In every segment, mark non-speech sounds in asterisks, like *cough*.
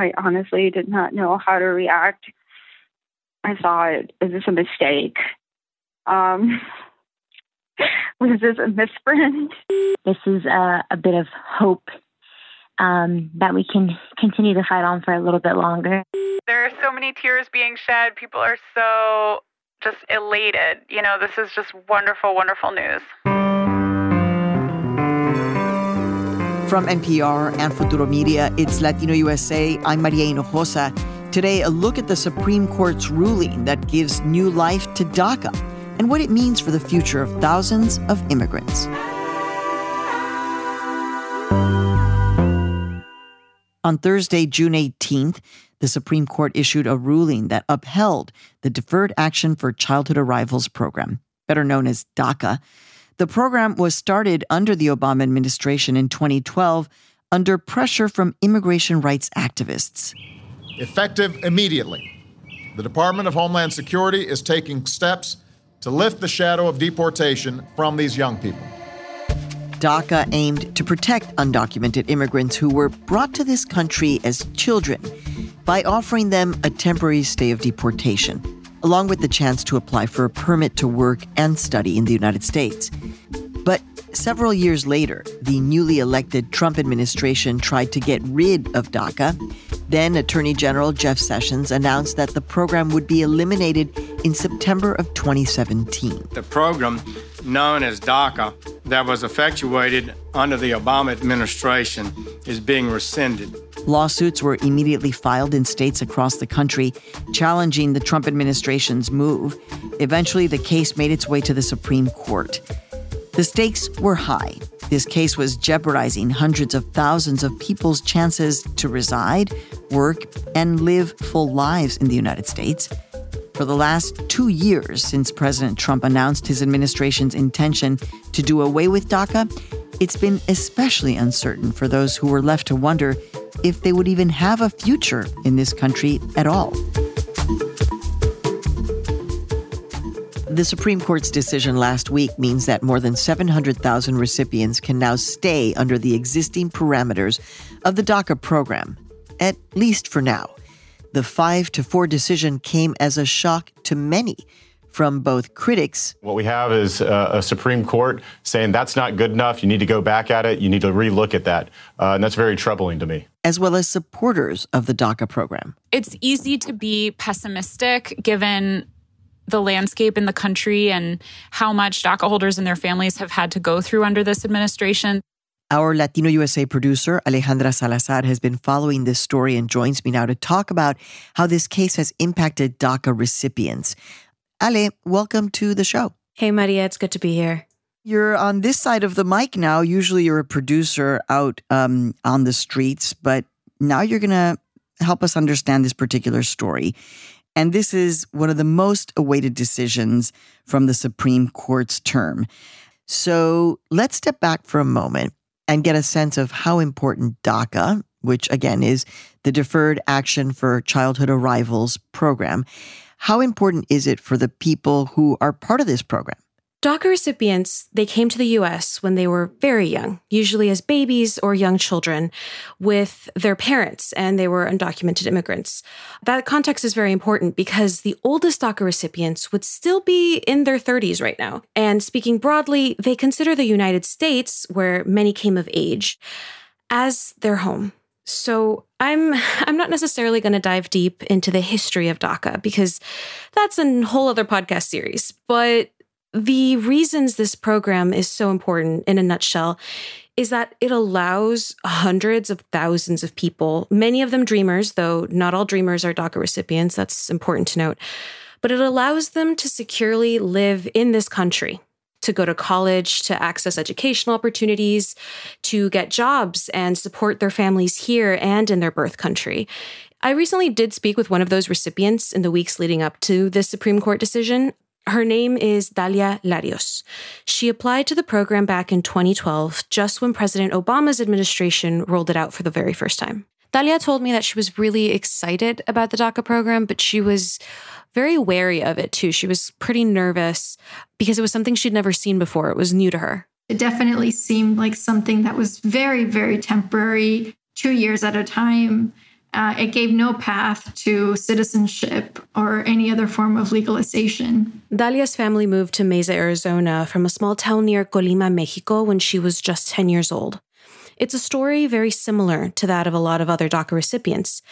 I honestly did not know how to react. I thought, is this a mistake? Um, *laughs* was this a misprint? This is a, a bit of hope um, that we can continue to fight on for a little bit longer. There are so many tears being shed. People are so just elated. You know, this is just wonderful, wonderful news. From NPR and Futuro Media, it's Latino USA. I'm Maria Hinojosa. Today, a look at the Supreme Court's ruling that gives new life to DACA and what it means for the future of thousands of immigrants. On Thursday, June 18th, the Supreme Court issued a ruling that upheld the Deferred Action for Childhood Arrivals program, better known as DACA. The program was started under the Obama administration in 2012 under pressure from immigration rights activists. Effective immediately, the Department of Homeland Security is taking steps to lift the shadow of deportation from these young people. DACA aimed to protect undocumented immigrants who were brought to this country as children by offering them a temporary stay of deportation along with the chance to apply for a permit to work and study in the United States. But several years later, the newly elected Trump administration tried to get rid of DACA. Then Attorney General Jeff Sessions announced that the program would be eliminated in September of 2017. The program known as DACA that was effectuated under the Obama administration is being rescinded. Lawsuits were immediately filed in states across the country challenging the Trump administration's move. Eventually, the case made its way to the Supreme Court. The stakes were high. This case was jeopardizing hundreds of thousands of people's chances to reside, work, and live full lives in the United States. For the last two years since President Trump announced his administration's intention to do away with DACA, it's been especially uncertain for those who were left to wonder if they would even have a future in this country at all. The Supreme Court's decision last week means that more than 700,000 recipients can now stay under the existing parameters of the DACA program, at least for now. The 5 to 4 decision came as a shock to many from both critics. What we have is uh, a Supreme Court saying that's not good enough. You need to go back at it. You need to relook at that. Uh, and that's very troubling to me. As well as supporters of the DACA program. It's easy to be pessimistic given the landscape in the country and how much DACA holders and their families have had to go through under this administration. Our Latino USA producer, Alejandra Salazar, has been following this story and joins me now to talk about how this case has impacted DACA recipients. Ale, welcome to the show. Hey, Maria, it's good to be here. You're on this side of the mic now. Usually you're a producer out um, on the streets, but now you're going to help us understand this particular story. And this is one of the most awaited decisions from the Supreme Court's term. So let's step back for a moment and get a sense of how important DACA, which again is the Deferred Action for Childhood Arrivals program, how important is it for the people who are part of this program? DACA recipients, they came to the US when they were very young, usually as babies or young children with their parents, and they were undocumented immigrants. That context is very important because the oldest DACA recipients would still be in their 30s right now. And speaking broadly, they consider the United States, where many came of age, as their home. So I'm *laughs* I'm not necessarily going to dive deep into the history of DACA because that's a whole other podcast series. But the reasons this program is so important in a nutshell is that it allows hundreds of thousands of people, many of them dreamers, though not all dreamers are DACA recipients, that's important to note, but it allows them to securely live in this country to go to college, to access educational opportunities, to get jobs and support their families here and in their birth country. I recently did speak with one of those recipients in the weeks leading up to this Supreme Court decision. Her name is Dalia Larios. She applied to the program back in 2012, just when President Obama's administration rolled it out for the very first time. Dalia told me that she was really excited about the DACA program, but she was very wary of it too. She was pretty nervous because it was something she'd never seen before. It was new to her. It definitely seemed like something that was very, very temporary, two years at a time. Uh, it gave no path to citizenship or any other form of legalization. Dalia's family moved to Mesa, Arizona from a small town near Colima, Mexico when she was just 10 years old. It's a story very similar to that of a lot of other DACA recipients.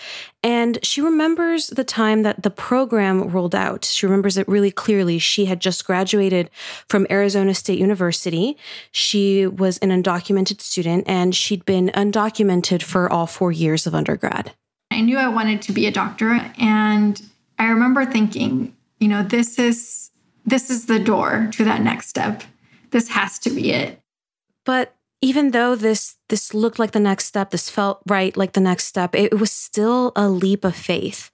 And she remembers the time that the program rolled out. She remembers it really clearly. She had just graduated from Arizona State University. She was an undocumented student and she'd been undocumented for all four years of undergrad. I knew I wanted to be a doctor. And I remember thinking, you know, this is this is the door to that next step. This has to be it. But even though this this looked like the next step, this felt right like the next step, it was still a leap of faith.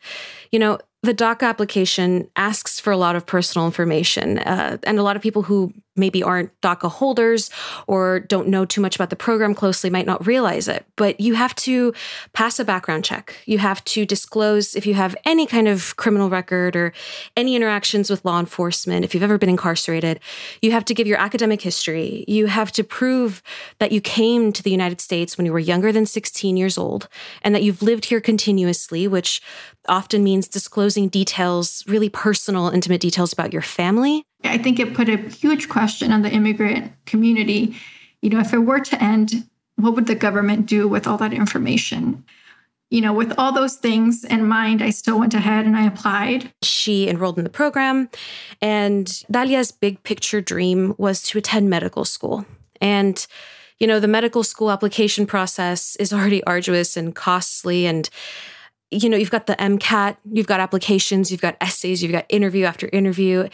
You know, the DACA application asks for a lot of personal information, uh, and a lot of people who maybe aren't DACA holders or don't know too much about the program closely might not realize it. But you have to pass a background check. You have to disclose if you have any kind of criminal record or any interactions with law enforcement, if you've ever been incarcerated. You have to give your academic history. You have to prove that you came to the United States when you were younger than 16 years old and that you've lived here continuously, which often means disclosing details, really personal, intimate details about your family I think it put a huge question on the immigrant community. You know, if it were to end, what would the government do with all that information? You know, with all those things in mind, I still went ahead and I applied. She enrolled in the program, and Dalia's big picture dream was to attend medical school. And you know, the medical school application process is already arduous and costly and you know, you've got the MCAT, you've got applications, you've got essays, you've got interview after interview.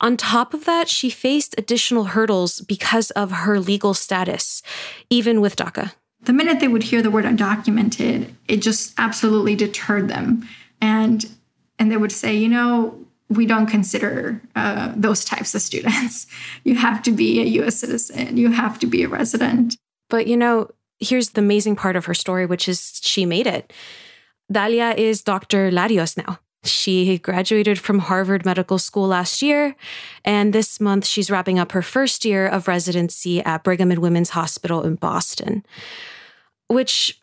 On top of that, she faced additional hurdles because of her legal status, even with DACA. The minute they would hear the word undocumented, it just absolutely deterred them. And and they would say, you know, we don't consider uh, those types of students. *laughs* You have to be a US citizen, you have to be a resident. But you know, here's the amazing part of her story, which is she made it. Dalia is Dr. Larios now. She graduated from Harvard Medical School last year, and this month she's wrapping up her first year of residency at Brigham and Women's Hospital in Boston, which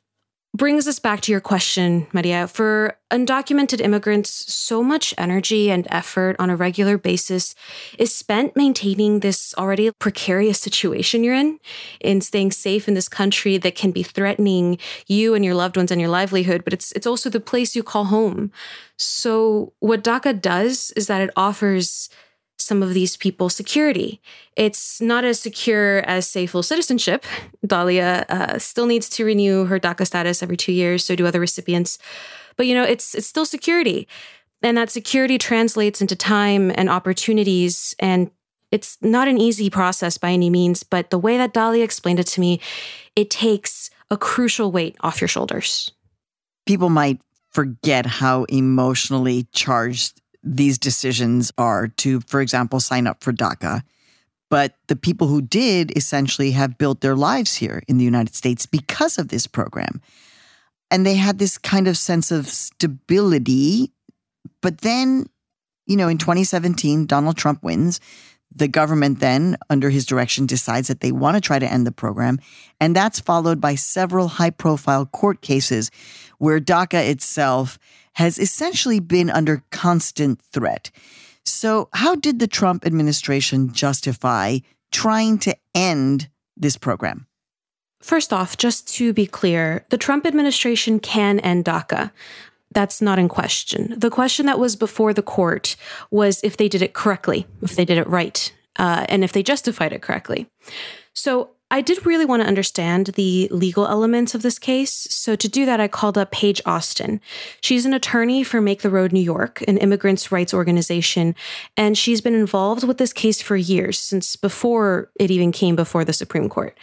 brings us back to your question, Maria. For undocumented immigrants, so much energy and effort on a regular basis is spent maintaining this already precarious situation you're in, in staying safe in this country that can be threatening you and your loved ones and your livelihood, but it's it's also the place you call home. So what DACA does is that it offers some of these people security. It's not as secure as, say, full citizenship. Dalia uh, still needs to renew her DACA status every two years, so do other recipients. But you know, it's it's still security, and that security translates into time and opportunities. And it's not an easy process by any means. But the way that Dalia explained it to me, it takes a crucial weight off your shoulders. People might forget how emotionally charged these decisions are to, for example, sign up for DACA. But the people who did essentially have built their lives here in the United States because of this program. And they had this kind of sense of stability. But then, you know, in 2017, Donald Trump wins. The government then, under his direction, decides that they want to try to end the program. And that's followed by several high profile court cases where DACA itself has essentially been under constant threat. So, how did the Trump administration justify trying to end this program? First off, just to be clear, the Trump administration can end DACA. That's not in question. The question that was before the court was if they did it correctly, if they did it right, uh, and if they justified it correctly. So I did really want to understand the legal elements of this case. So to do that, I called up Paige Austin. She's an attorney for Make the Road New York, an immigrants' rights organization, and she's been involved with this case for years, since before it even came before the Supreme Court.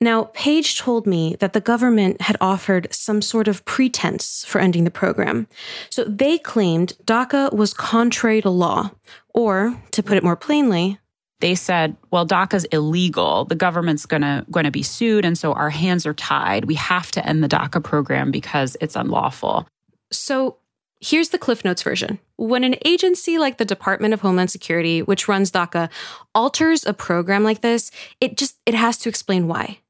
Now, Paige told me that the government had offered some sort of pretense for ending the program. So they claimed DACA was contrary to law, or, to put it more plainly, they said, well, DACA's illegal. The government's gonna going to be sued, and so our hands are tied. We have to end the DACA program because it's unlawful. So here's the Cliff Notes version. When an agency like the Department of Homeland Security, which runs DACA, alters a program like this, it just it has to explain why.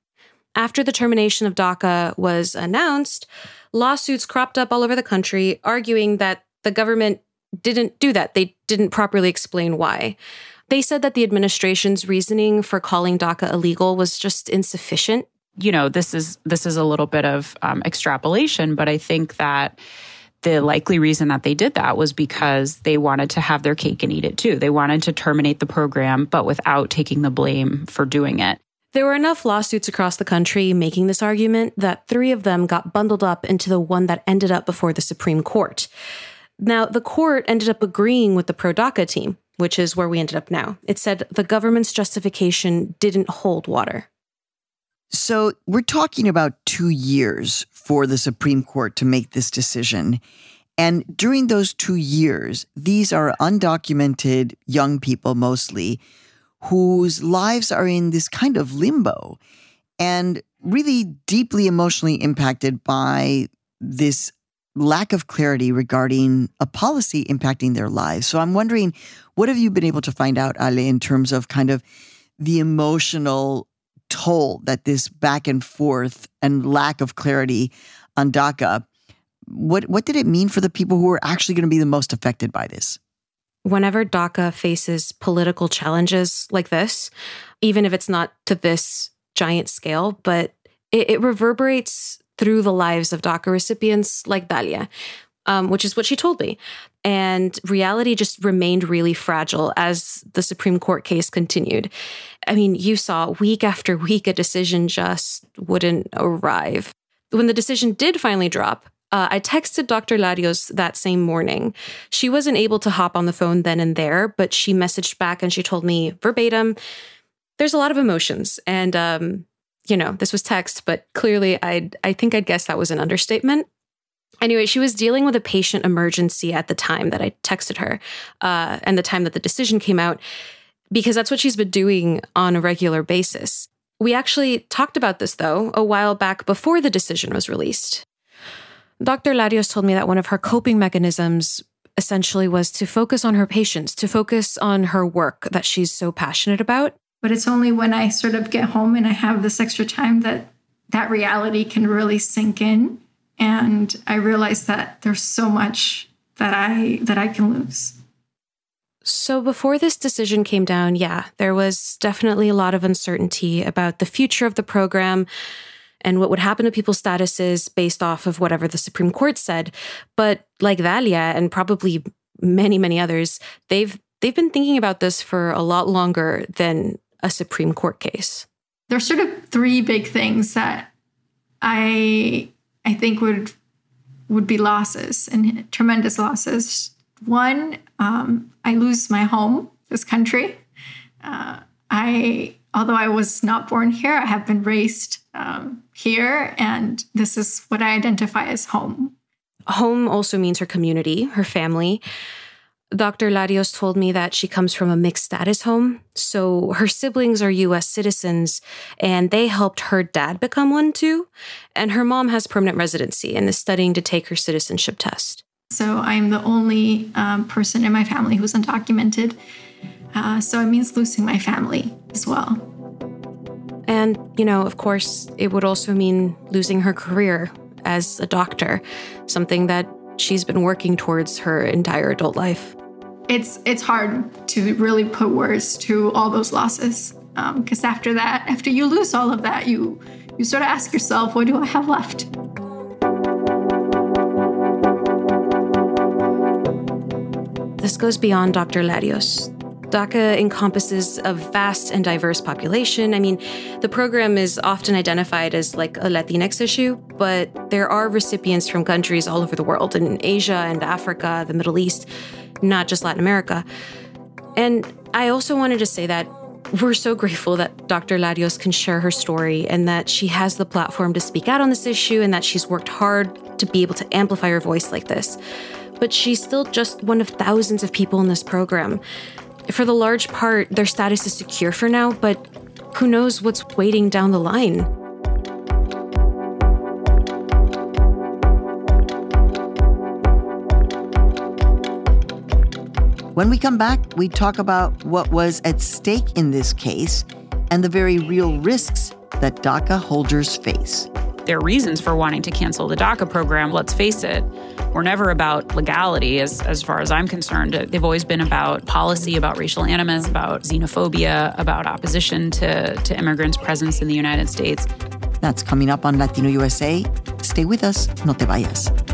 After the termination of DACA was announced, lawsuits cropped up all over the country arguing that the government didn't do that. They didn't properly explain why. They said that the administration's reasoning for calling DACA illegal was just insufficient. You know, this is this is a little bit of um, extrapolation, but I think that the likely reason that they did that was because they wanted to have their cake and eat it too. They wanted to terminate the program, but without taking the blame for doing it. There were enough lawsuits across the country making this argument that three of them got bundled up into the one that ended up before the Supreme Court. Now, the court ended up agreeing with the pro DACA team, which is where we ended up now. It said the government's justification didn't hold water. So we're talking about two years for the Supreme Court to make this decision. And during those two years, these are undocumented young people mostly whose lives are in this kind of limbo and really deeply emotionally impacted by this lack of clarity regarding a policy impacting their lives. So I'm wondering, what have you been able to find out, Ale, in terms of kind of the emotional toll that this back and forth and lack of clarity on DACA, what what did it mean for the people who are actually going to be the most affected by this? Whenever DACA faces political challenges like this, even if it's not to this giant scale, but it, it reverberates through the lives of DACA recipients like Dalia, um, which is what she told me. And reality just remained really fragile as the Supreme Court case continued. I mean, you saw week after week, a decision just wouldn't arrive. When the decision did finally drop, uh, I texted Dr. Larios that same morning. She wasn't able to hop on the phone then and there, but she messaged back and she told me verbatim, there's a lot of emotions. And um, you know, this was text, but clearly I I think I'd guess that was an understatement. Anyway, she was dealing with a patient emergency at the time that I texted her, uh, and the time that the decision came out, because that's what she's been doing on a regular basis. We actually talked about this, though, a while back before the decision was released. Dr. Larios told me that one of her coping mechanisms essentially was to focus on her patients, to focus on her work that she's so passionate about. But it's only when I sort of get home and I have this extra time that that reality can really sink in. And I realize that there's so much that I that I can lose. So before this decision came down, yeah, there was definitely a lot of uncertainty about the future of the program and what would happen to people's statuses based off of whatever the Supreme Court said. But like Dalia and probably many, many others, they've they've been thinking about this for a lot longer than a Supreme Court case? There's sort of three big things that I I think would would be losses and tremendous losses. One, um, I lose my home, this country. Uh, I, although I was not born here, I have been raised um, here, and this is what I identify as home. Home also means her community, her family. Dr. Larios told me that she comes from a mixed status home. So her siblings are US citizens and they helped her dad become one too. And her mom has permanent residency and is studying to take her citizenship test. So I'm the only um, person in my family who's undocumented. Uh, so it means losing my family as well. And, you know, of course, it would also mean losing her career as a doctor, something that she's been working towards her entire adult life it's it's hard to really put words to all those losses because um, after that after you lose all of that you you sort of ask yourself what do i have left? This goes beyond dr larios DACA encompasses a vast and diverse population. I mean, the program is often identified as like a Latinx issue, but there are recipients from countries all over the world in Asia and Africa, the Middle East not just Latin America. And I also wanted to say that we're so grateful that Dr. Larios can share her story and that she has the platform to speak out on this issue and that she's worked hard to be able to amplify her voice like this. But she's still just one of thousands of people in this program. For the large part, their status is secure for now, but who knows what's waiting down the line? When we come back, we talk about what was at stake in this case and the very real risks that DACA holders face. their reasons for wanting to cancel the DACA program, let's face it, were never about legality, as, as far as I'm concerned. They've always been about policy, about racial animus, about xenophobia, about opposition to, to immigrants' presence in the United States. That's coming up on Latino USA. Stay with us, no te vayas.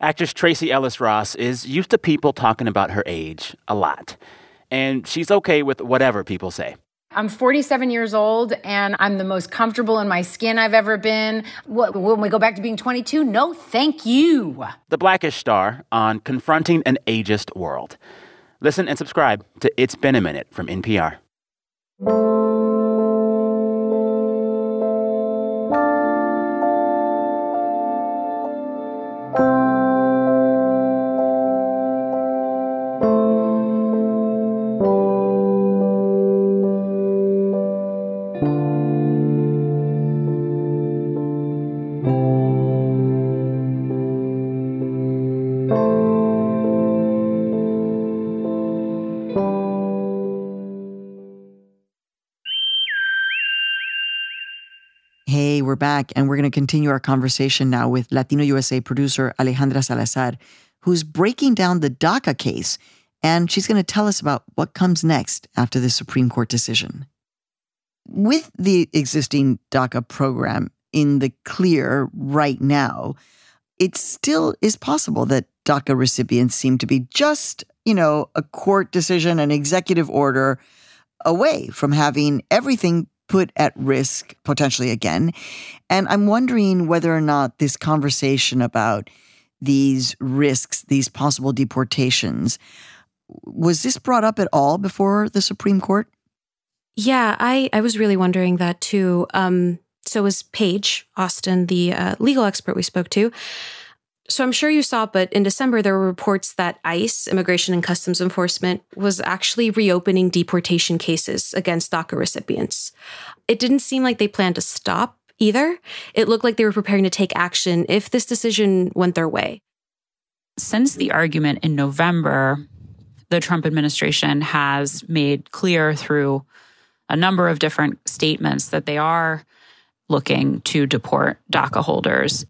Actress Tracee Ellis Ross is used to people talking about her age a lot, and she's okay with whatever people say. I'm 47 years old and I'm the most comfortable in my skin I've ever been. When we go back to being 22? No, thank you. The Black-ish Star on confronting an ageist world. Listen and subscribe to It's Been a Minute from NPR. Hey, we're back, and we're going to continue our conversation now with Latino USA producer Alejandra Salazar, who's breaking down the DACA case, and she's going to tell us about what comes next after the Supreme Court decision. With the existing DACA program in the clear right now, it still is possible that DACA recipients seem to be just, you know, a court decision, an executive order away from having everything put at risk potentially again. And I'm wondering whether or not this conversation about these risks, these possible deportations, was this brought up at all before the Supreme Court? Yeah, I, I was really wondering that too. Um, so was Paige Austin, the uh, legal expert we spoke to. So I'm sure you saw, but in December, there were reports that ICE, Immigration and Customs Enforcement, was actually reopening deportation cases against DACA recipients. It didn't seem like they planned to stop either. It looked like they were preparing to take action if this decision went their way. Since the argument in November, the Trump administration has made clear through a number of different statements that they are looking to deport DACA holders.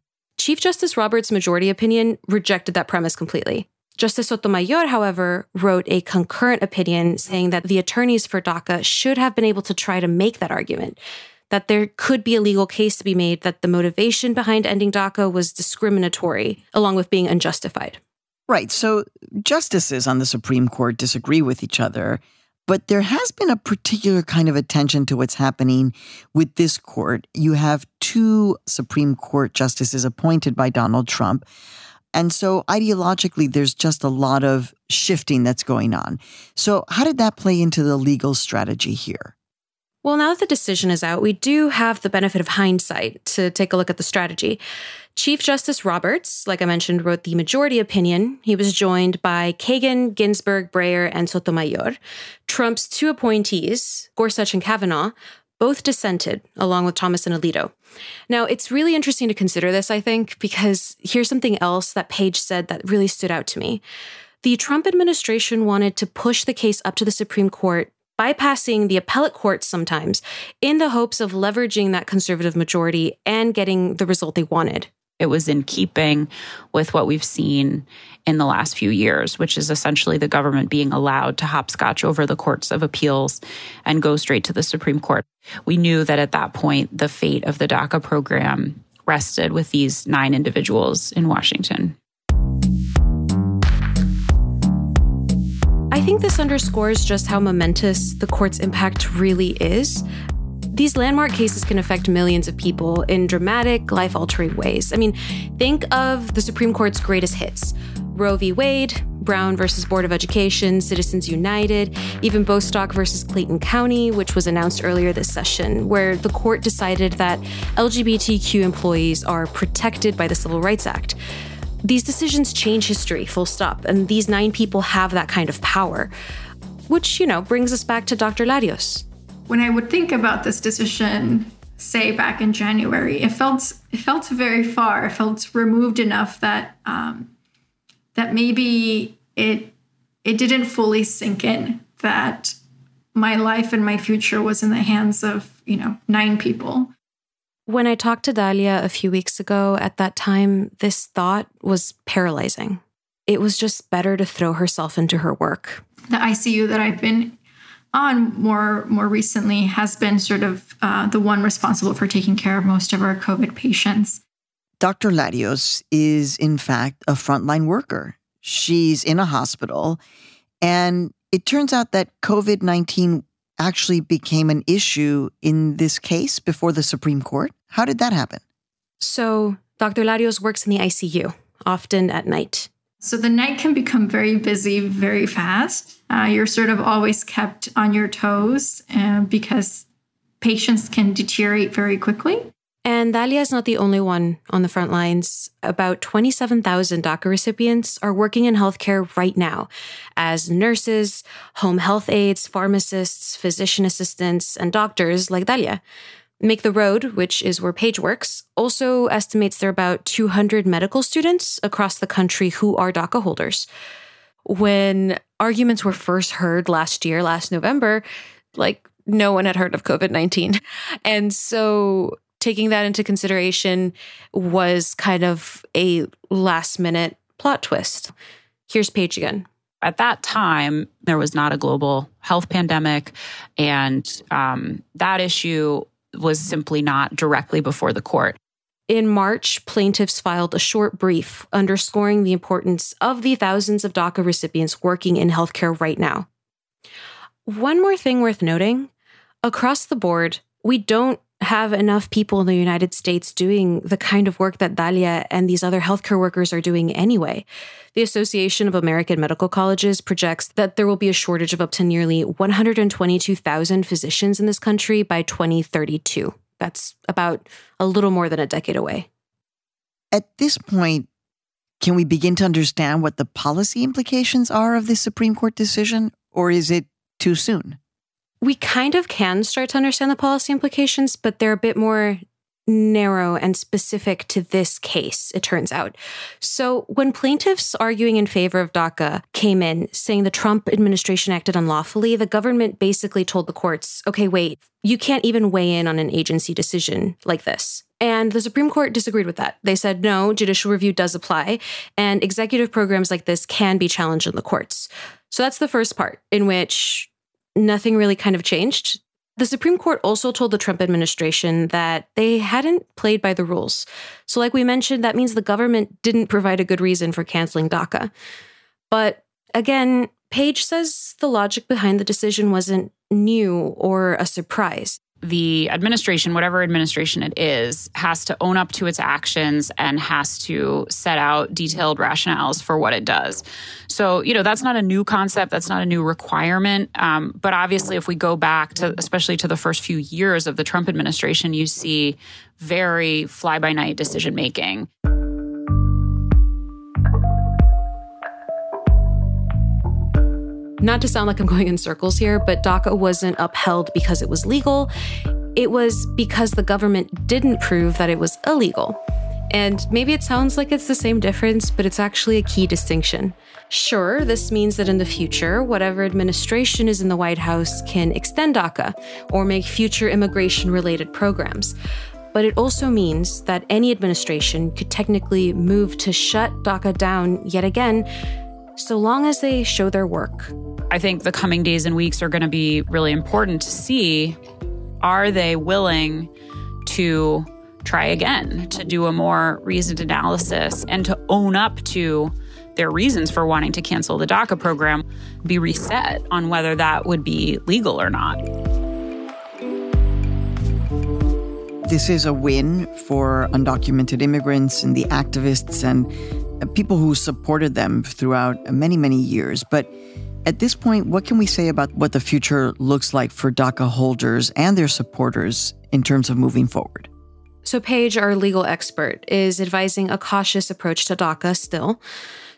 Chief Justice Roberts' majority opinion rejected that premise completely. Justice Sotomayor, however, wrote a concurrent opinion saying that the attorneys for DACA should have been able to try to make that argument, that there could be a legal case to be made that the motivation behind ending DACA was discriminatory, along with being unjustified. Right. So justices on the Supreme Court disagree with each other. But there has been a particular kind of attention to what's happening with this court. You have two Supreme Court justices appointed by Donald Trump. And so ideologically, there's just a lot of shifting that's going on. So, how did that play into the legal strategy here? Well, now that the decision is out, we do have the benefit of hindsight to take a look at the strategy. Chief Justice Roberts, like I mentioned, wrote the majority opinion. He was joined by Kagan, Ginsburg, Breyer, and Sotomayor. Trump's two appointees, Gorsuch and Kavanaugh, both dissented, along with Thomas and Alito. Now, it's really interesting to consider this, I think, because here's something else that Paige said that really stood out to me. The Trump administration wanted to push the case up to the Supreme Court bypassing the appellate courts sometimes in the hopes of leveraging that conservative majority and getting the result they wanted. It was in keeping with what we've seen in the last few years, which is essentially the government being allowed to hopscotch over the courts of appeals and go straight to the Supreme Court. We knew that at that point, the fate of the DACA program rested with these nine individuals in Washington. I think this underscores just how momentous the court's impact really is These landmark cases can affect millions of people in dramatic, life altering ways. I mean, think of the Supreme Court's greatest hits Roe v. Wade, Brown versus Board of Education, Citizens United, even Bostock versus Clayton County, which was announced earlier this session, where the court decided that LGBTQ employees are protected by the Civil Rights Act. These decisions change history, full stop, and these nine people have that kind of power. Which, you know, brings us back to Dr. Larios. When I would think about this decision, say back in January, it felt it felt very far. It felt removed enough that um, that maybe it it didn't fully sink in that my life and my future was in the hands of you know nine people. When I talked to Dalia a few weeks ago, at that time, this thought was paralyzing. It was just better to throw herself into her work. The ICU that I've been on more more recently has been sort of uh, the one responsible for taking care of most of our COVID patients. Dr. Larios is, in fact, a frontline worker. She's in a hospital, and it turns out that COVID 19 actually became an issue in this case before the Supreme Court. How did that happen? So, Dr. Larios works in the ICU, often at night. So, the night can become very busy very fast. Uh, you're sort of always kept on your toes uh, because patients can deteriorate very quickly. And Dalia is not the only one on the front lines. About 27,000 DACA recipients are working in healthcare right now as nurses, home health aides, pharmacists, physician assistants, and doctors like Dalia. Make the Road, which is where Paige works, also estimates there are about 200 medical students across the country who are DACA holders. When arguments were first heard last year, last November, like no one had heard of COVID 19. *laughs* And so taking that into consideration was kind of a last minute plot twist. Here's Paige again. At that time, there was not a global health pandemic, and um, that issue was simply not directly before the court. In March, plaintiffs filed a short brief underscoring the importance of the thousands of DACA recipients working in healthcare right now. One more thing worth noting across the board, we don't have enough people in the United States doing the kind of work that Dalia and these other healthcare workers are doing anyway. The Association of American Medical Colleges projects that there will be a shortage of up to nearly 122,000 physicians in this country by 2032. That's about a little more than a decade away. At this point, can we begin to understand what the policy implications are of this Supreme Court decision, or is it too soon? We kind of can start to understand the policy implications, but they're a bit more narrow and specific to this case, it turns out. So, when plaintiffs arguing in favor of DACA came in saying the Trump administration acted unlawfully, the government basically told the courts, okay, wait, you can't even weigh in on an agency decision like this. And the Supreme Court disagreed with that. They said, no, judicial review does apply, and executive programs like this can be challenged in the courts. So, that's the first part in which nothing really kind of changed. The Supreme Court also told the Trump administration that they hadn't played by the rules. So, like we mentioned, that means the government didn't provide a good reason for canceling DACA. But again, Paige says the logic behind the decision wasn't new or a surprise the administration, whatever administration it is, has to own up to its actions and has to set out detailed rationales for what it does. So, you know, that's not a new concept, that's not a new requirement. Um, but obviously, if we go back to, especially to the first few years of the Trump administration, you see very fly by night decision making. Not to sound like I'm *laughs* going in circles here, but DACA wasn't upheld because it was legal. It was because the government didn't prove that it was illegal. And maybe it sounds like it's the same difference, but it's actually a key distinction. Sure, this means that in the future, whatever administration is in the White House can extend DACA or make future immigration related programs. But it also means that any administration could technically move to shut DACA down yet again so long as they show their work. I think the coming days and weeks are going to be really important to see are they willing to try again, to do a more reasoned analysis, and to own up to their reasons for wanting to cancel the DACA program, be reset on whether that would be legal or not. this is a win for undocumented immigrants and the activists and people who supported them throughout many, many years. But at this point, what can we say about what the future looks like for DACA holders and their supporters in terms of moving forward? So, Paige, our legal expert, is advising a cautious approach to DACA still.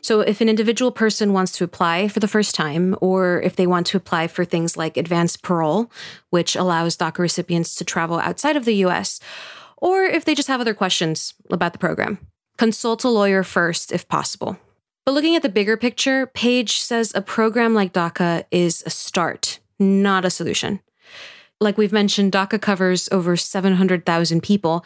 So, if an individual person wants to apply for the first time, or if they want to apply for things like advanced parole, which allows DACA recipients to travel outside of the US, or if they just have other questions about the program, consult a lawyer first if possible. But looking at the bigger picture, Paige says a program like DACA is a start, not a solution. Like we've mentioned, DACA covers over 700,000 people,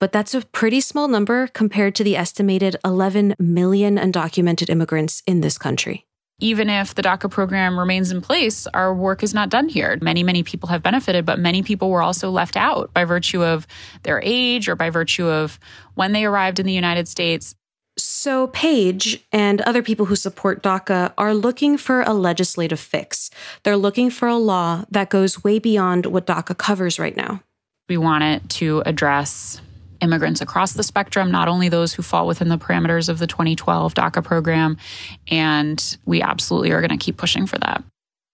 but that's a pretty small number compared to the estimated 11 million undocumented immigrants in this country. Even if the DACA program remains in place, our work is not done here. Many, many people have benefited, but many people were also left out by virtue of their age or by virtue of when they arrived in the United States. So, Paige and other people who support DACA are looking for a legislative fix. They're looking for a law that goes way beyond what DACA covers right now. We want it to address immigrants across the spectrum, not only those who fall within the parameters of the 2012 DACA program. And we absolutely are going to keep pushing for that.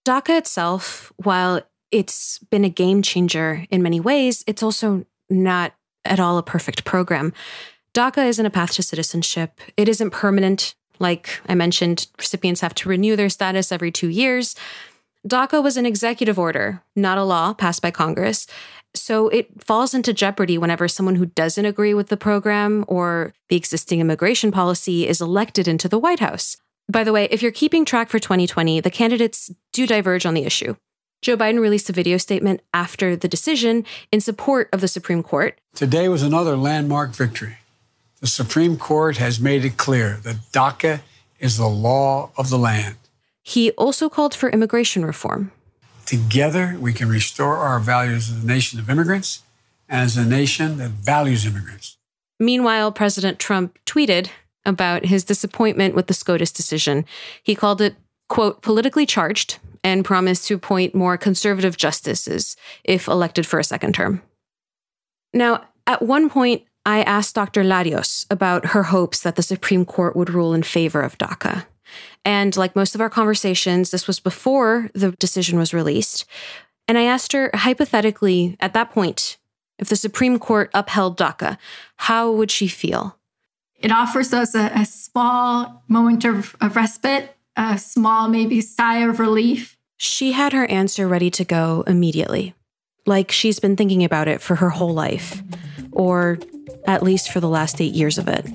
DACA itself, while it's been a game changer in many ways, it's also not at all a perfect program. DACA isn't a path to citizenship. It isn't permanent. Like I mentioned, recipients have to renew their status every two years. DACA was an executive order, not a law passed by Congress. So it falls into jeopardy whenever someone who doesn't agree with the program or the existing immigration policy is elected into the White House. By the way, if you're keeping track for 2020, the candidates do diverge on the issue. Joe Biden released a video statement after the decision in support of the Supreme Court. Today was another landmark victory. The Supreme Court has made it clear that DACA is the law of the land. He also called for immigration reform. Together, we can restore our values as a nation of immigrants and as a nation that values immigrants. Meanwhile, President Trump tweeted about his disappointment with the SCOTUS decision. He called it, quote, politically charged and promised to appoint more conservative justices if elected for a second term. Now, at one point, I asked Dr. Larios about her hopes that the Supreme Court would rule in favor of DACA. And like most of our conversations, this was before the decision was released. And I asked her hypothetically at that point, if the Supreme Court upheld DACA, how would she feel? It offers us a, a small moment of, of respite, a small, maybe sigh of relief. She had her answer ready to go immediately, like she's been thinking about it for her whole life, or at least for the last eight years of it.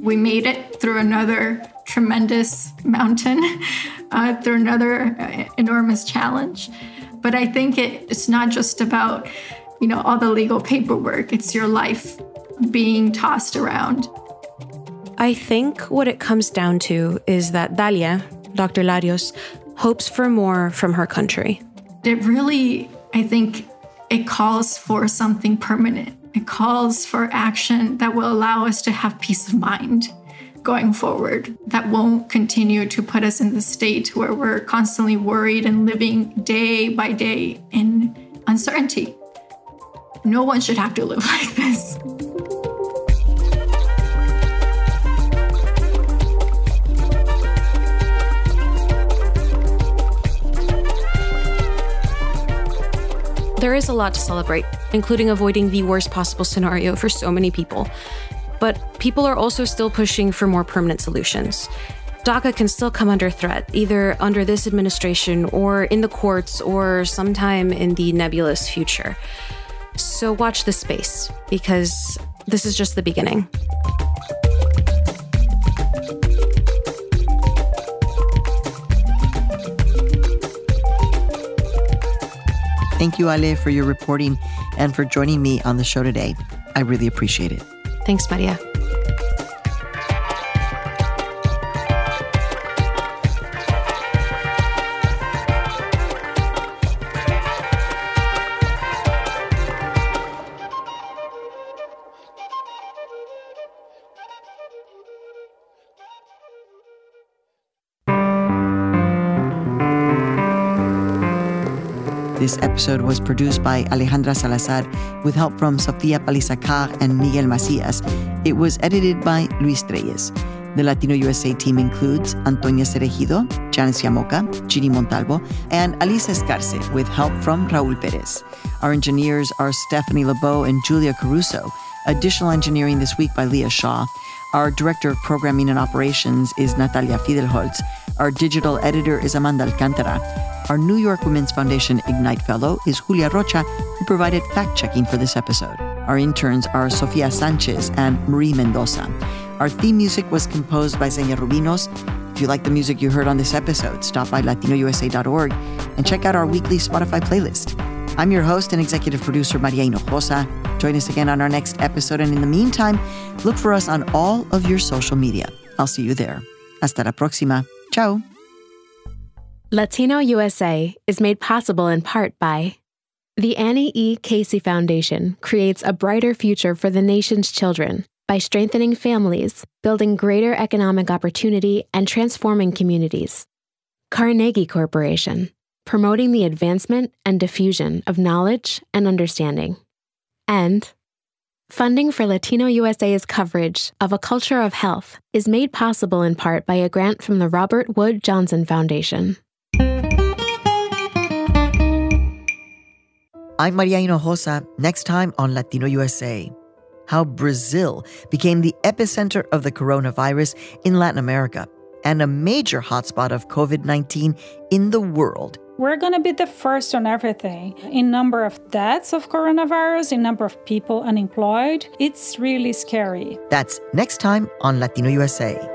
We made it through another tremendous mountain, *laughs* uh, through another uh, enormous challenge. But I think it, it's not just about, you know, all the legal paperwork. It's your life being tossed around. I think what it comes down to is that Dalia, Dr. Larios, hopes for more from her country. It really, I think, it calls for something permanent. It calls for action that will allow us to have peace of mind going forward that won't continue to put us in the state where we're constantly worried and living day by day in uncertainty. No one should have to live *laughs* like this. There is a lot to celebrate, including avoiding the worst possible scenario for so many people. But people are also still pushing for more permanent solutions. DACA can still come under threat, either under this administration or in the courts or sometime in the nebulous future. So watch this space, because this is just the beginning. Thank you, Ale, for your reporting and for joining me on the show today. I really appreciate it. Thanks, Maria. This episode was produced by Alejandra Salazar with help from Sofia Paliza-Carre and Miguel Macias. It was edited by Luis Trelles. The Latino USA team includes Antonia Cereijido, Janice Llamoca, Ginny Montalvo, and Alice Escarce with help from Raul Perez. Our engineers are Stephanie Lebow and Julia Caruso. Additional engineering this week by Leah Shaw. Our director of programming and operations is Natalia Fidelholtz. Our digital editor is Amanda Alcantara. Our New York Women's Foundation Ignite Fellow is Julia Rocha, who provided fact checking for this episode. Our interns are Sofia Sanchez and Marie Mendoza. Our theme music was composed by Xenia Rubinos. If you like the music you heard on this episode, stop by latinousa.org and check out our weekly Spotify playlist. I'm your host and executive producer, Maria Hinojosa. Join us again on our next episode, and in the meantime, look for us on all of your social media. I'll see you there. Hasta la próxima. Ciao. Latino USA is made possible in part by the Annie E. Casey Foundation creates a brighter future for the nation's children by strengthening families, building greater economic opportunity, and transforming communities. Carnegie Corporation, promoting the advancement and diffusion of knowledge and understanding. And funding for Latino USA's coverage of a culture of health is made possible in part by a grant from the Robert Wood Johnson Foundation. I'm Maria Hinojosa. Next time on Latino USA how Brazil became the epicenter of the coronavirus in Latin America and a major hotspot of COVID 19 in the world. We're going to be the first on everything. In number of deaths of coronavirus, in number of people unemployed, it's really scary. That's next time on Latino USA.